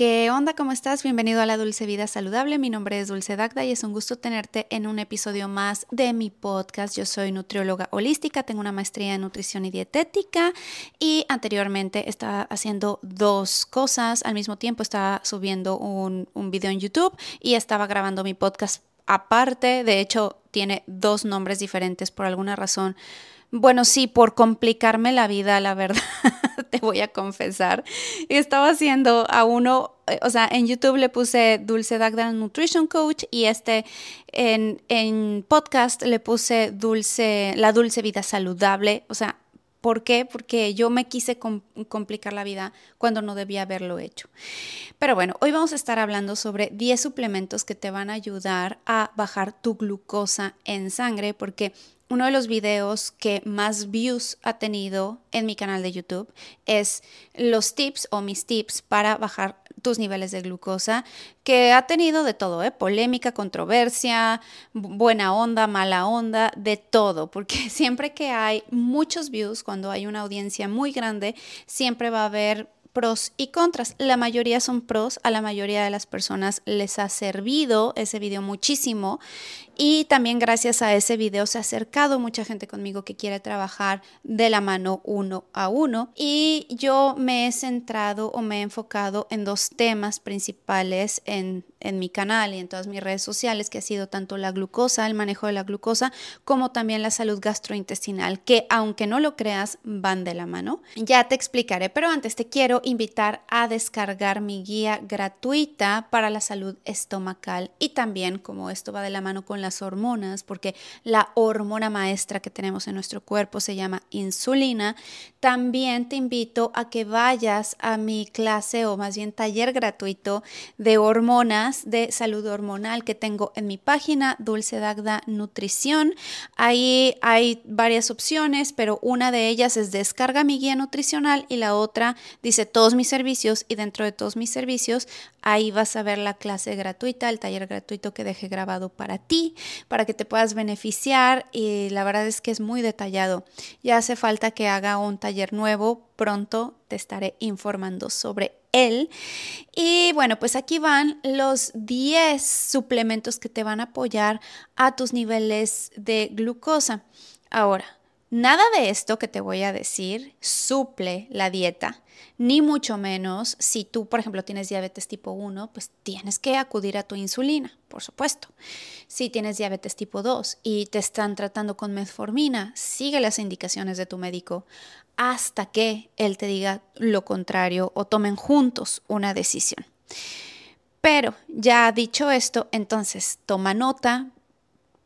¿Qué onda? ¿Cómo estás? Bienvenido a la Dulce Vida Saludable. Mi nombre es Dulce Dagda y es un gusto tenerte en un episodio más de mi podcast. Yo soy nutrióloga holística, tengo una maestría en nutrición y dietética y anteriormente estaba haciendo dos cosas. Al mismo tiempo estaba subiendo un, un video en YouTube y estaba grabando mi podcast aparte. De hecho, tiene dos nombres diferentes por alguna razón. Bueno, sí, por complicarme la vida, la verdad. te voy a confesar. Estaba haciendo a uno, eh, o sea, en YouTube le puse Dulce Dagda Nutrition Coach y este en, en podcast le puse Dulce, la Dulce Vida Saludable. O sea, ¿Por qué? Porque yo me quise complicar la vida cuando no debía haberlo hecho. Pero bueno, hoy vamos a estar hablando sobre 10 suplementos que te van a ayudar a bajar tu glucosa en sangre, porque uno de los videos que más views ha tenido en mi canal de YouTube es los tips o mis tips para bajar tus niveles de glucosa, que ha tenido de todo, ¿eh? polémica, controversia, buena onda, mala onda, de todo, porque siempre que hay muchos views, cuando hay una audiencia muy grande, siempre va a haber pros y contras. La mayoría son pros, a la mayoría de las personas les ha servido ese video muchísimo y también gracias a ese video se ha acercado mucha gente conmigo que quiere trabajar de la mano uno a uno. Y yo me he centrado o me he enfocado en dos temas principales en, en mi canal y en todas mis redes sociales, que ha sido tanto la glucosa, el manejo de la glucosa, como también la salud gastrointestinal, que aunque no lo creas, van de la mano. Ya te explicaré, pero antes te quiero invitar a descargar mi guía gratuita para la salud estomacal y también como esto va de la mano con la hormonas, porque la hormona maestra que tenemos en nuestro cuerpo se llama insulina, también te invito a que vayas a mi clase o más bien taller gratuito de hormonas, de salud hormonal que tengo en mi página Dulce Dagda Nutrición. Ahí hay varias opciones, pero una de ellas es descarga mi guía nutricional y la otra dice todos mis servicios y dentro de todos mis servicios ahí vas a ver la clase gratuita, el taller gratuito que dejé grabado para ti para que te puedas beneficiar y la verdad es que es muy detallado. Ya hace falta que haga un taller nuevo, pronto te estaré informando sobre él. Y bueno, pues aquí van los 10 suplementos que te van a apoyar a tus niveles de glucosa. Ahora, Nada de esto que te voy a decir suple la dieta, ni mucho menos si tú, por ejemplo, tienes diabetes tipo 1, pues tienes que acudir a tu insulina, por supuesto. Si tienes diabetes tipo 2 y te están tratando con metformina, sigue las indicaciones de tu médico hasta que él te diga lo contrario o tomen juntos una decisión. Pero ya dicho esto, entonces toma nota,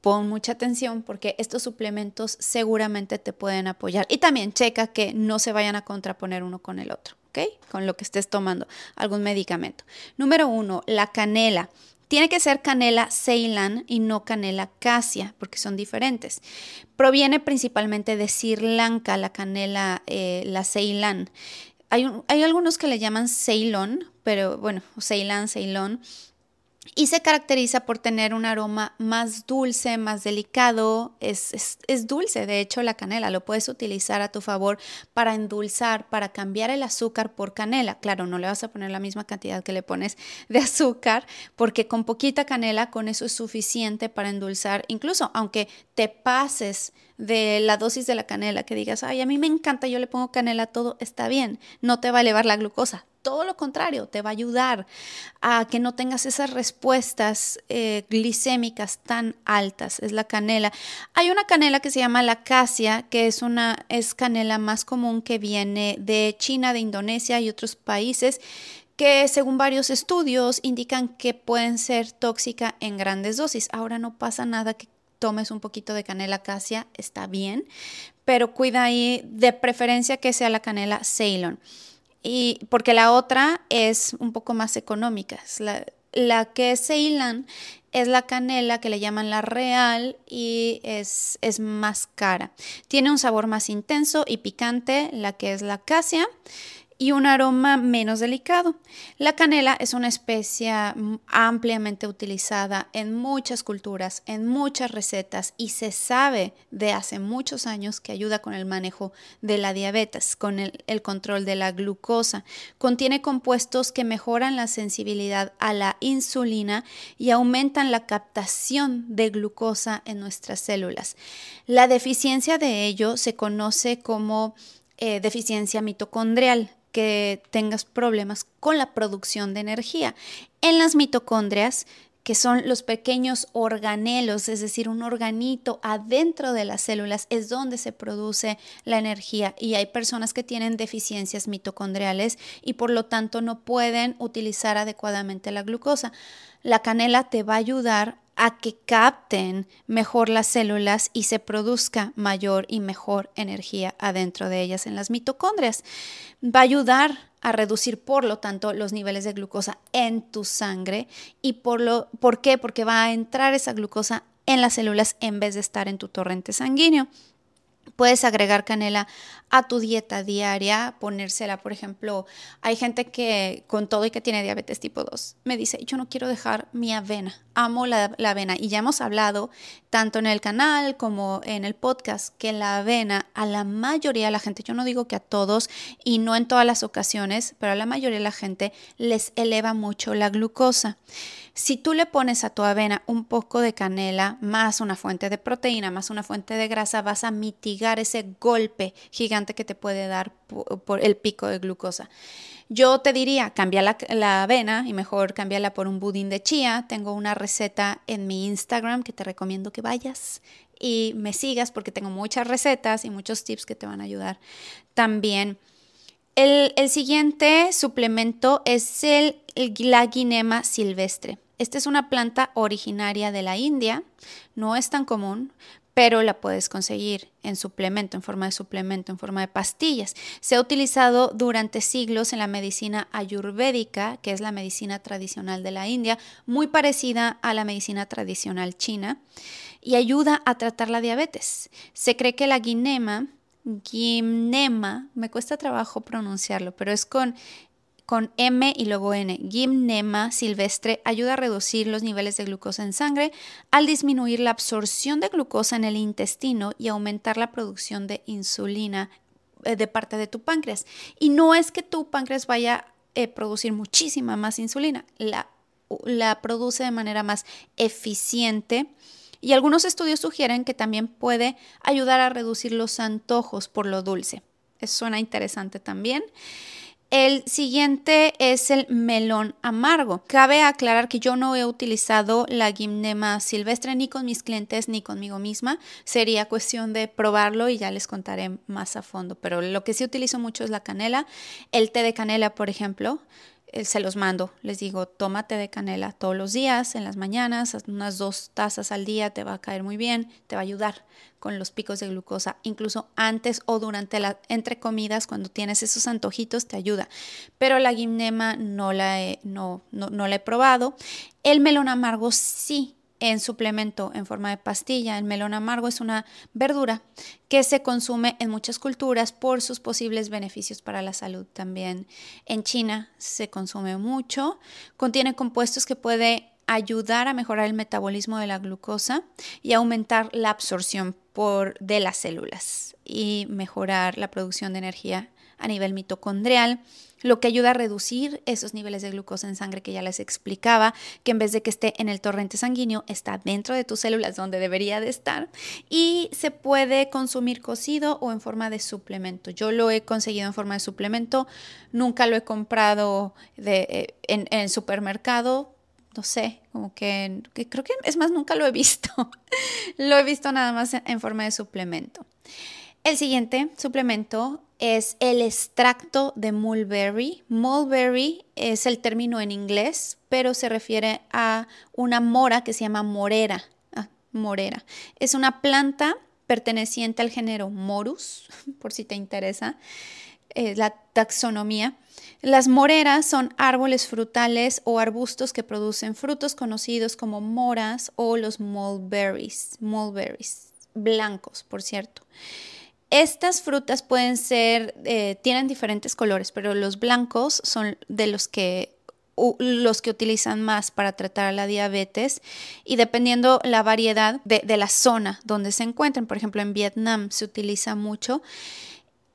pon mucha atención porque estos suplementos seguramente te pueden apoyar. Y también checa que no se vayan a contraponer uno con el otro, ¿ok? Con lo que estés tomando, algún medicamento. Número uno, la canela. Tiene que ser canela Ceylan y no canela Casia, porque son diferentes. Proviene principalmente de Sri Lanka, la canela, eh, la Ceylan. Hay, hay, algunos que le llaman Ceylon, pero bueno, Ceylan, Ceylon y se caracteriza por tener un aroma más dulce, más delicado. Es, es, dulce, de hecho, la canela. Lo puedes utilizar a tu favor para endulzar, para cambiar el azúcar por canela. Claro, no le vas a poner la misma cantidad que le pones de azúcar, porque con poquita canela, con eso es suficiente para endulzar. Incluso aunque te pases de la dosis de la canela, que digas, ay, a mí me encanta, yo le pongo canela todo, está bien, no te va a elevar la glucosa, todo lo contrario, te va a ayudar a que no tengas esas respuestas eh, glicémicas tan altas. Es la canela. Hay una canela que se llama la acacia, que es una es canela más común que viene de China, de Indonesia y otros países que según varios estudios indican que pueden ser tóxica en grandes dosis. Ahora no pasa nada que tomes un poquito de canela acacia, está bien, pero cuida ahí de preferencia que sea la canela Ceylon. Y porque la otra es un poco más económica. la, la que es Ceylon es la canela que le llaman la real y es, es, más cara. Tiene un sabor más intenso y picante, la que es la acacia. Y un aroma menos delicado. La canela es una especia ampliamente utilizada en muchas culturas, en muchas recetas y se sabe de hace muchos años que ayuda con el manejo de la diabetes, con el, el control de la glucosa. Contiene compuestos que mejoran la sensibilidad a la insulina y aumentan la captación de glucosa en nuestras células. La deficiencia de ello se conoce como eh, deficiencia mitocondrial que tengas problemas con la producción de energía. En las mitocondrias, que son los pequeños organelos, es decir, un organito adentro de las células, es donde se produce la energía. Y hay personas que tienen deficiencias mitocondriales y por lo tanto no pueden utilizar adecuadamente la glucosa. La canela te va a ayudar a que capten mejor las células y se produzca mayor y mejor energía adentro de ellas en las mitocondrias. Va a ayudar a reducir, por lo tanto, los niveles de glucosa en tu sangre. ¿Y por, lo, por qué? Porque va a entrar esa glucosa en las células en vez de estar en tu torrente sanguíneo. Puedes agregar canela a tu dieta diaria, ponérsela, por ejemplo, hay gente que con todo y que tiene diabetes tipo 2, me dice, yo no quiero dejar mi avena, amo la, avena. Y ya hemos hablado tanto en el canal como en el podcast que la avena a la mayoría de la gente, yo no digo que a todos y no en todas las ocasiones, pero a la mayoría de la gente les eleva mucho la glucosa. Si tú le pones a tu avena un poco de canela, más una fuente de proteína, más una fuente de grasa, vas a mitigar ese golpe gigante que te puede dar por, el pico de glucosa. Yo te diría, cambia la, avena y mejor cámbiala por un budín de chía. Tengo una receta en mi Instagram que te recomiendo que vayas y me sigas porque tengo muchas recetas y muchos tips que te van a ayudar también. El, siguiente suplemento es el, la guinema silvestre. Esta es una planta originaria de la India, no es tan común, pero la puedes conseguir en suplemento, en forma de suplemento, en forma de pastillas. Se ha utilizado durante siglos en la medicina ayurvédica, que es la medicina tradicional de la India, muy parecida a la medicina tradicional china, y ayuda a tratar la diabetes. Se cree que la guinema, guinema, me cuesta trabajo pronunciarlo, pero es con con M y luego N. Gimnema silvestre ayuda a reducir los niveles de glucosa en sangre al disminuir la absorción de glucosa en el intestino y aumentar la producción de insulina eh, de parte de tu páncreas. Y no es que tu páncreas vaya a eh, producir muchísima más insulina, la, la produce de manera más eficiente. Y algunos estudios sugieren que también puede ayudar a reducir los antojos por lo dulce. Eso suena interesante también. El siguiente es el melón amargo. Cabe aclarar que yo no he utilizado la gimnema silvestre ni con mis clientes ni conmigo misma. Sería cuestión de probarlo y ya les contaré más a fondo. Pero lo que sí utilizo mucho es la canela. El té de canela, por ejemplo, se los mando. Les digo, tómate de canela todos los días, en las mañanas, unas dos tazas al día, te va a caer muy bien, te va a ayudar con los picos de glucosa, incluso antes o durante la entre comidas, cuando tienes esos antojitos, te ayuda. Pero la guinema no la he, no, no, no la he probado. El melón amargo sí en suplemento en forma de pastilla. El melón amargo es una verdura que se consume en muchas culturas por sus posibles beneficios para la salud también. En China se consume mucho. Contiene compuestos que puede ayudar a mejorar el metabolismo de la glucosa y aumentar la absorción por, de las células y mejorar la producción de energía a nivel mitocondrial lo que ayuda a reducir esos niveles de glucosa en sangre que ya les explicaba, que en vez de que esté en el torrente sanguíneo, está dentro de tus células donde debería de estar y se puede consumir cocido o en forma de suplemento. Yo lo he conseguido en forma de suplemento, nunca lo he comprado de, eh, en, el supermercado, no sé, como que, creo que es más, nunca lo he visto. lo he visto nada más en forma de suplemento. El siguiente suplemento es el extracto de mulberry. Mulberry es el término en inglés, pero se refiere a una mora que se llama morera. Ah, morera. Es una planta perteneciente al género Morus, por si te interesa la taxonomía. Las moreras son árboles frutales o arbustos que producen frutos conocidos como moras o los mulberries, mulberries blancos, por cierto. Estas frutas pueden ser, eh, tienen diferentes colores, pero los blancos son de los que los que utilizan más para tratar la diabetes y dependiendo la variedad de, de, la zona donde se encuentren, por ejemplo en Vietnam se utiliza mucho.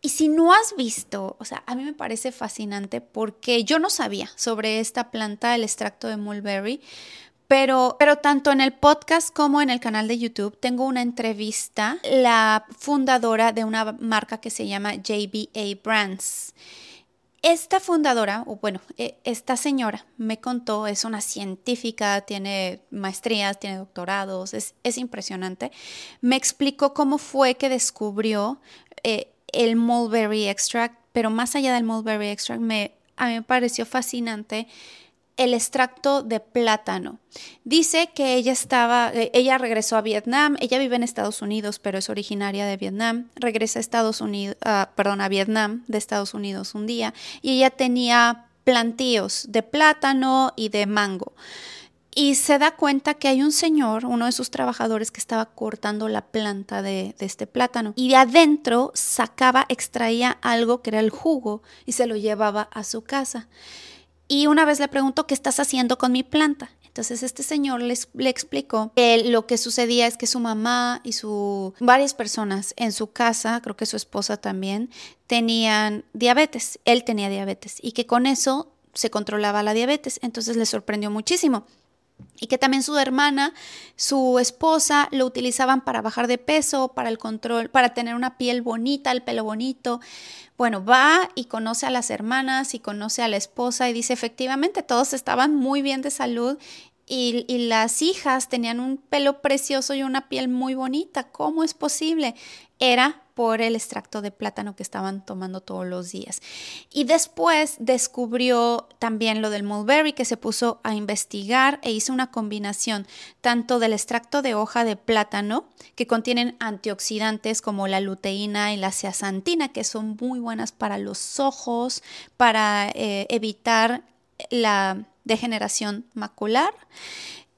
Y si no has visto, o sea, a mí me parece fascinante porque yo no sabía sobre esta planta, el extracto de mulberry, pero, pero tanto en el podcast como en el canal de YouTube tengo una entrevista, la fundadora de una marca que se llama JBA Brands. Esta fundadora, o bueno, e, esta señora me contó, es una científica, tiene maestrías, tiene doctorados, es, impresionante. Me explicó cómo fue que descubrió eh, el mulberry extract, pero más allá del mulberry extract, a mí me pareció fascinante el extracto de plátano. Dice que ella estaba, eh, ella regresó a Vietnam, ella vive en Estados Unidos, pero es originaria de Vietnam, regresa a Estados Unidos, ah, perdón, a Vietnam de Estados Unidos un día y ella tenía plantíos de plátano y de mango. Y se da cuenta que hay un señor, uno de sus trabajadores, que estaba cortando la planta de, de, este plátano. Y de adentro sacaba, extraía algo que era el jugo y se lo llevaba a su casa. Y una vez le preguntó, ¿qué estás haciendo con mi planta? Entonces este señor les, le explicó que lo que sucedía es que su mamá y su varias personas en su casa, creo que su esposa también, tenían diabetes. Él tenía diabetes y que con eso se controlaba la diabetes. Entonces le sorprendió muchísimo. Y que también su hermana, su esposa, lo utilizaban para bajar de peso, para el control, para tener una piel bonita, el pelo bonito. Bueno, va y conoce a las hermanas y conoce a la esposa y dice, efectivamente, todos estaban muy bien de salud y, y, las hijas tenían un pelo precioso y una piel muy bonita. ¿Cómo es posible? Era por el extracto de plátano que estaban tomando todos los días. Y después descubrió también lo del mulberry que se puso a investigar e hizo una combinación tanto del extracto de hoja de plátano que contienen antioxidantes como la luteína y la zeaxantina que son muy buenas para los ojos, para eh, evitar la degeneración macular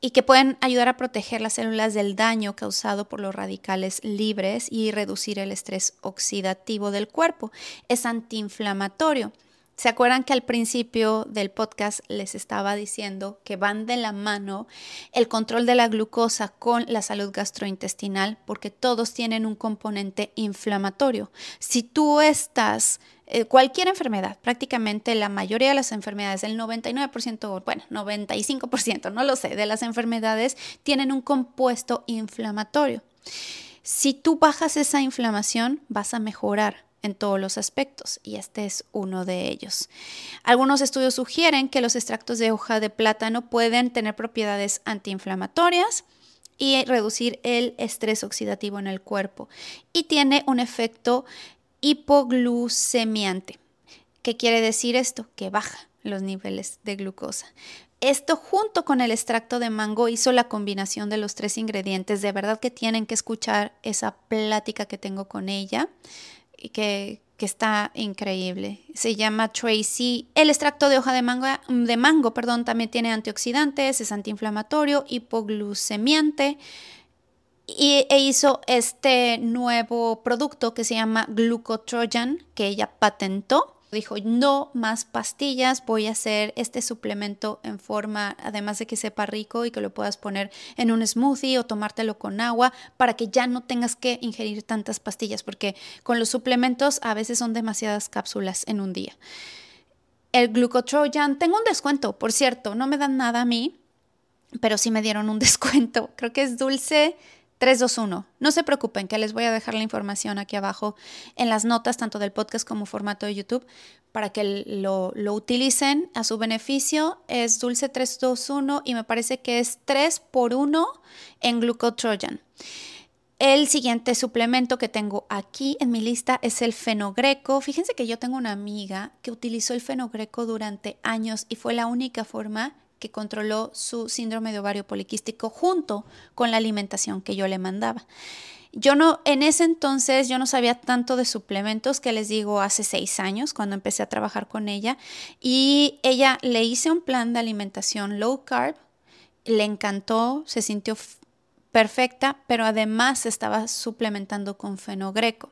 y que pueden ayudar a proteger las células del daño causado por los radicales libres y reducir el estrés oxidativo del cuerpo. Es antiinflamatorio. ¿Se acuerdan que al principio del podcast les estaba diciendo que van de la mano el control de la glucosa con la salud gastrointestinal? Porque todos tienen un componente inflamatorio. Si tú estás eh, cualquier enfermedad, prácticamente la mayoría de las enfermedades, el 99%, bueno, 95%, no lo sé, de las enfermedades tienen un compuesto inflamatorio. Si tú bajas esa inflamación, vas a mejorar en todos los aspectos y este es uno de ellos. Algunos estudios sugieren que los extractos de hoja de plátano pueden tener propiedades antiinflamatorias y reducir el estrés oxidativo en el cuerpo y tiene un efecto hipoglucemiante. ¿Qué quiere decir esto? Que baja los niveles de glucosa. Esto junto con el extracto de mango hizo la combinación de los tres ingredientes. De verdad que tienen que escuchar esa plática que tengo con ella, que, que está increíble. Se llama Tracy. El extracto de hoja de mango, de mango perdón, también tiene antioxidantes, es antiinflamatorio, hipoglucemiante y, e hizo este nuevo producto que se llama Glucotrojan, que ella patentó. Dijo, no más pastillas, voy a hacer este suplemento en forma, además de que sepa rico y que lo puedas poner en un smoothie o tomártelo con agua para que ya no tengas que ingerir tantas pastillas, porque con los suplementos a veces son demasiadas cápsulas en un día. El Glucotrojan, tengo un descuento, por cierto, no me dan nada a mí, pero sí me dieron un descuento. Creo que es dulce 321. No se preocupen que les voy a dejar la información aquí abajo en las notas, tanto del podcast como formato de YouTube, para que lo, utilicen a su beneficio. Es Dulce 321 y me parece que es 3 por 1 en Glucotrojan. El siguiente suplemento que tengo aquí en mi lista es el fenogreco. Fíjense que yo tengo una amiga que utilizó el fenogreco durante años y fue la única forma que controló su síndrome de ovario poliquístico junto con la alimentación que yo le mandaba. Yo no, en ese entonces yo no sabía tanto de suplementos que les digo hace seis años cuando empecé a trabajar con ella y ella le hice un plan de alimentación low carb, le encantó, se sintió perfecta, pero además se estaba suplementando con fenogreco.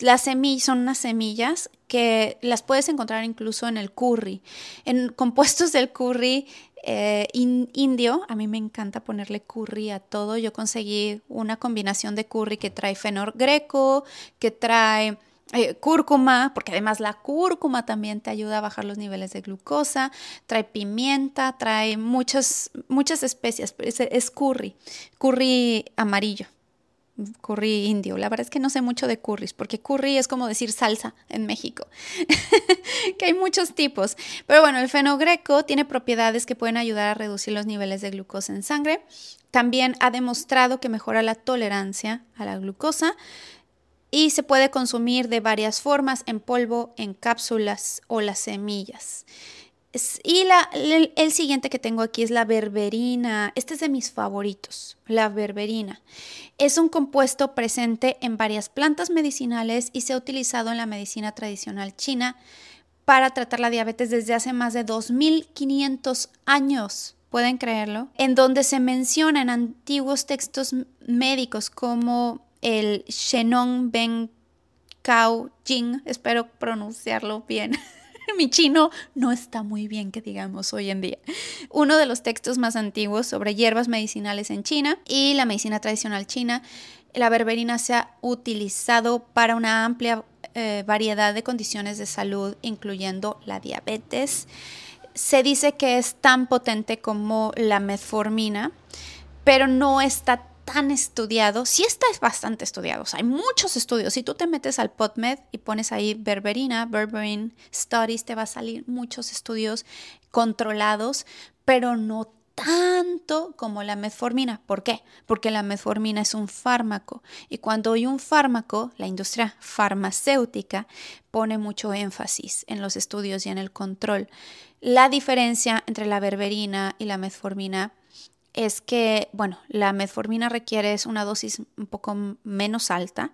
Las semillas son unas semillas que las puedes encontrar incluso en el curry. En compuestos del curry eh, indio, a mí me encanta ponerle curry a todo. Yo conseguí una combinación de curry que trae fenogreco, que trae eh, cúrcuma, porque además la cúrcuma también te ayuda a bajar los niveles de glucosa, trae pimienta, trae muchas, muchas especias, es, es curry, curry amarillo, curry indio. La verdad es que no sé mucho de curries, porque curry es como decir salsa en México, que hay muchos tipos. Pero bueno, el fenogreco tiene propiedades que pueden ayudar a reducir los niveles de glucosa en sangre. También ha demostrado que mejora la tolerancia a la glucosa y se puede consumir de varias formas, en polvo, en cápsulas o las semillas. Y la, el, siguiente que tengo aquí es la berberina. Este es de mis favoritos, la berberina. Es un compuesto presente en varias plantas medicinales y se ha utilizado en la medicina tradicional china para tratar la diabetes desde hace más de 2500 años. ¿Pueden creerlo? En donde se menciona en antiguos textos médicos como el Shenong Ben Kao Jing, espero pronunciarlo bien. Mi chino no está muy bien, que digamos, hoy en día. Uno de los textos más antiguos sobre hierbas medicinales en China y la medicina tradicional china. La berberina se ha utilizado para una amplia eh, variedad de condiciones de salud, incluyendo la diabetes. Se dice que es tan potente como la metformina, pero no está tan estudiado, sí está bastante estudiado, hay muchos estudios. Si tú te metes al PubMed y pones ahí berberina, berberin studies, te va a salir muchos estudios controlados, pero no tanto como la metformina. ¿Por qué? Porque la metformina es un fármaco y cuando hay un fármaco, la industria farmacéutica pone mucho énfasis en los estudios y en el control. La diferencia entre la berberina y la metformina es que, bueno, la metformina requiere una dosis un poco menos alta,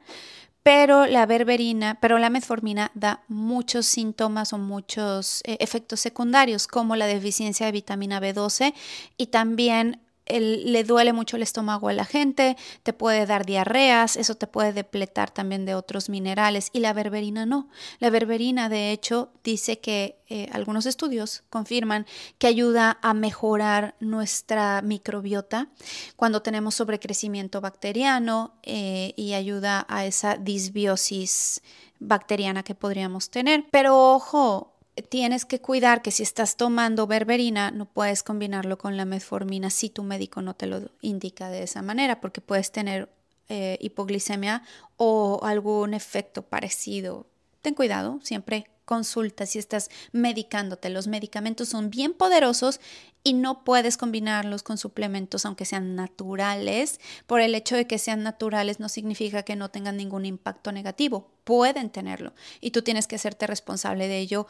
pero la berberina, pero la metformina da muchos síntomas o muchos eh, efectos secundarios, como la deficiencia de vitamina B12 y también le duele mucho el estómago a la gente, te puede dar diarreas, eso te puede depletar también de otros minerales y la berberina no. La berberina de hecho dice que eh, algunos estudios confirman que ayuda a mejorar nuestra microbiota cuando tenemos sobrecrecimiento bacteriano eh, y ayuda a esa disbiosis bacteriana que podríamos tener. Pero ojo, tienes que cuidar que si estás tomando berberina no puedes combinarlo con la metformina si tu médico no te lo indica de esa manera porque puedes tener eh, hipoglicemia o algún efecto parecido. Ten cuidado, siempre consulta si estás medicándote. Los medicamentos son bien poderosos y no puedes combinarlos con suplementos aunque sean naturales. Por el hecho de que sean naturales no significa que no tengan ningún impacto negativo. Pueden tenerlo y tú tienes que hacerte responsable de ello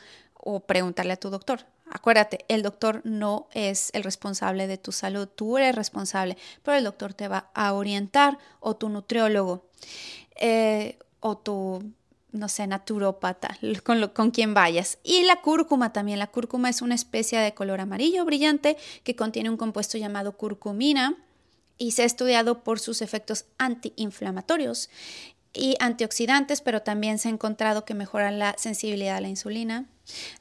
o preguntarle a tu doctor. Acuérdate, el doctor no es el responsable de tu salud, tú eres responsable, pero el doctor te va a orientar o tu nutriólogo eh, o tu no sé, naturópata, con, con quien vayas. Y la cúrcuma también. La cúrcuma es una especie de color amarillo brillante que contiene un compuesto llamado curcumina y se ha estudiado por sus efectos antiinflamatorios y antioxidantes, pero también se ha encontrado que mejoran la sensibilidad a la insulina,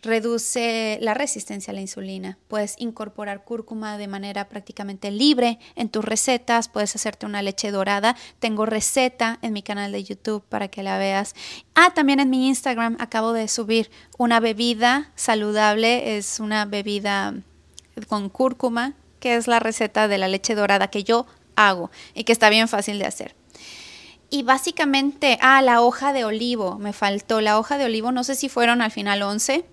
reduce la resistencia a la insulina. Puedes incorporar cúrcuma de manera prácticamente libre en tus recetas, puedes hacerte una leche dorada. Tengo receta en mi canal de YouTube para que la veas. Ah, también en mi Instagram acabo de subir una bebida saludable, es una bebida con cúrcuma, que es la receta de la leche dorada que yo hago y que está bien fácil de hacer. Y básicamente, ah, la hoja de olivo, me faltó la hoja de olivo, no sé si fueron al final 11,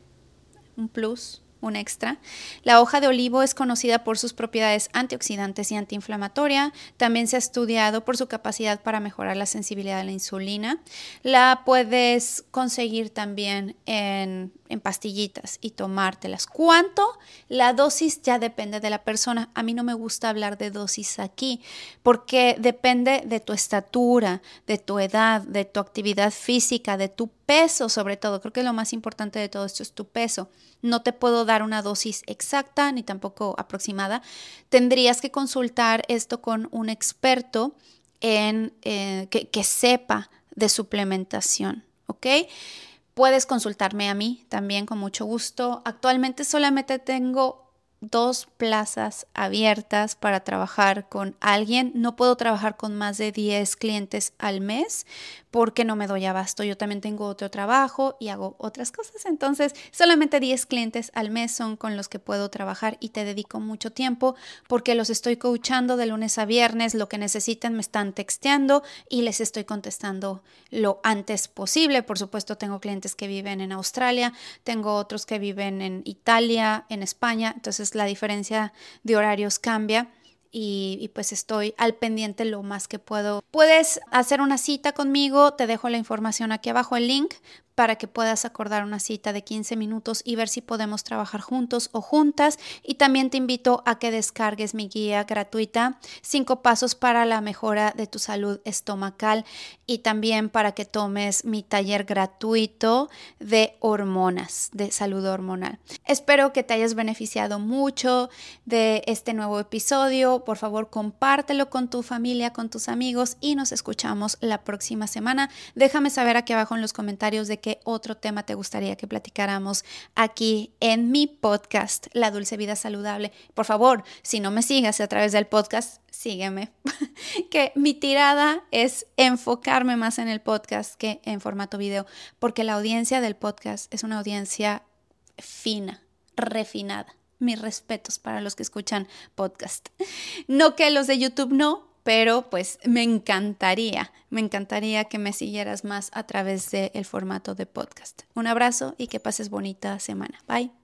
un plus un extra. La hoja de olivo es conocida por sus propiedades antioxidantes y antiinflamatoria. También se ha estudiado por su capacidad para mejorar la sensibilidad a la insulina. La puedes conseguir también en, en pastillitas y tomártelas. ¿Cuánto? La dosis ya depende de la persona. A mí no me gusta hablar de dosis aquí porque depende de tu estatura, de tu edad, de tu actividad física, de tu peso sobre todo. Creo que lo más importante de todo esto es tu peso. No te puedo dar una dosis exacta ni tampoco aproximada. Tendrías que consultar esto con un experto en, eh, que, que sepa de suplementación, ¿ok? Puedes consultarme a mí también con mucho gusto. Actualmente solamente tengo dos plazas abiertas para trabajar con alguien. No puedo trabajar con más de 10 clientes al mes porque no me doy abasto. Yo también tengo otro trabajo y hago otras cosas. Entonces, solamente 10 clientes al mes son con los que puedo trabajar y te dedico mucho tiempo porque los estoy coachando de lunes a viernes. Lo que necesiten me están texteando y les estoy contestando lo antes posible. Por supuesto, tengo clientes que viven en Australia, tengo otros que viven en Italia, en España. Entonces, la diferencia de horarios cambia y, pues estoy al pendiente lo más que puedo. Puedes hacer una cita conmigo, te dejo la información aquí abajo, el link para que puedas acordar una cita de 15 minutos y ver si podemos trabajar juntos o juntas. Y también te invito a que descargues mi guía gratuita, 5 pasos para la mejora de tu salud estomacal y también para que tomes mi taller gratuito de hormonas, de salud hormonal. Espero que te hayas beneficiado mucho de este nuevo episodio. Por favor, compártelo con tu familia, con tus amigos y nos escuchamos la próxima semana. Déjame saber aquí abajo en los comentarios de qué otro tema te gustaría que platicáramos aquí en mi podcast, La Dulce Vida Saludable. Por favor, si no me sigas a través del podcast, sígueme, que mi tirada es enfocarme más en el podcast que en formato video, porque la audiencia del podcast es una audiencia fina, refinada. Mis respetos para los que escuchan podcast. No que los de YouTube no, pero pues me encantaría, me encantaría que me siguieras más a través del formato de podcast. Un abrazo y que pases bonita semana. Bye.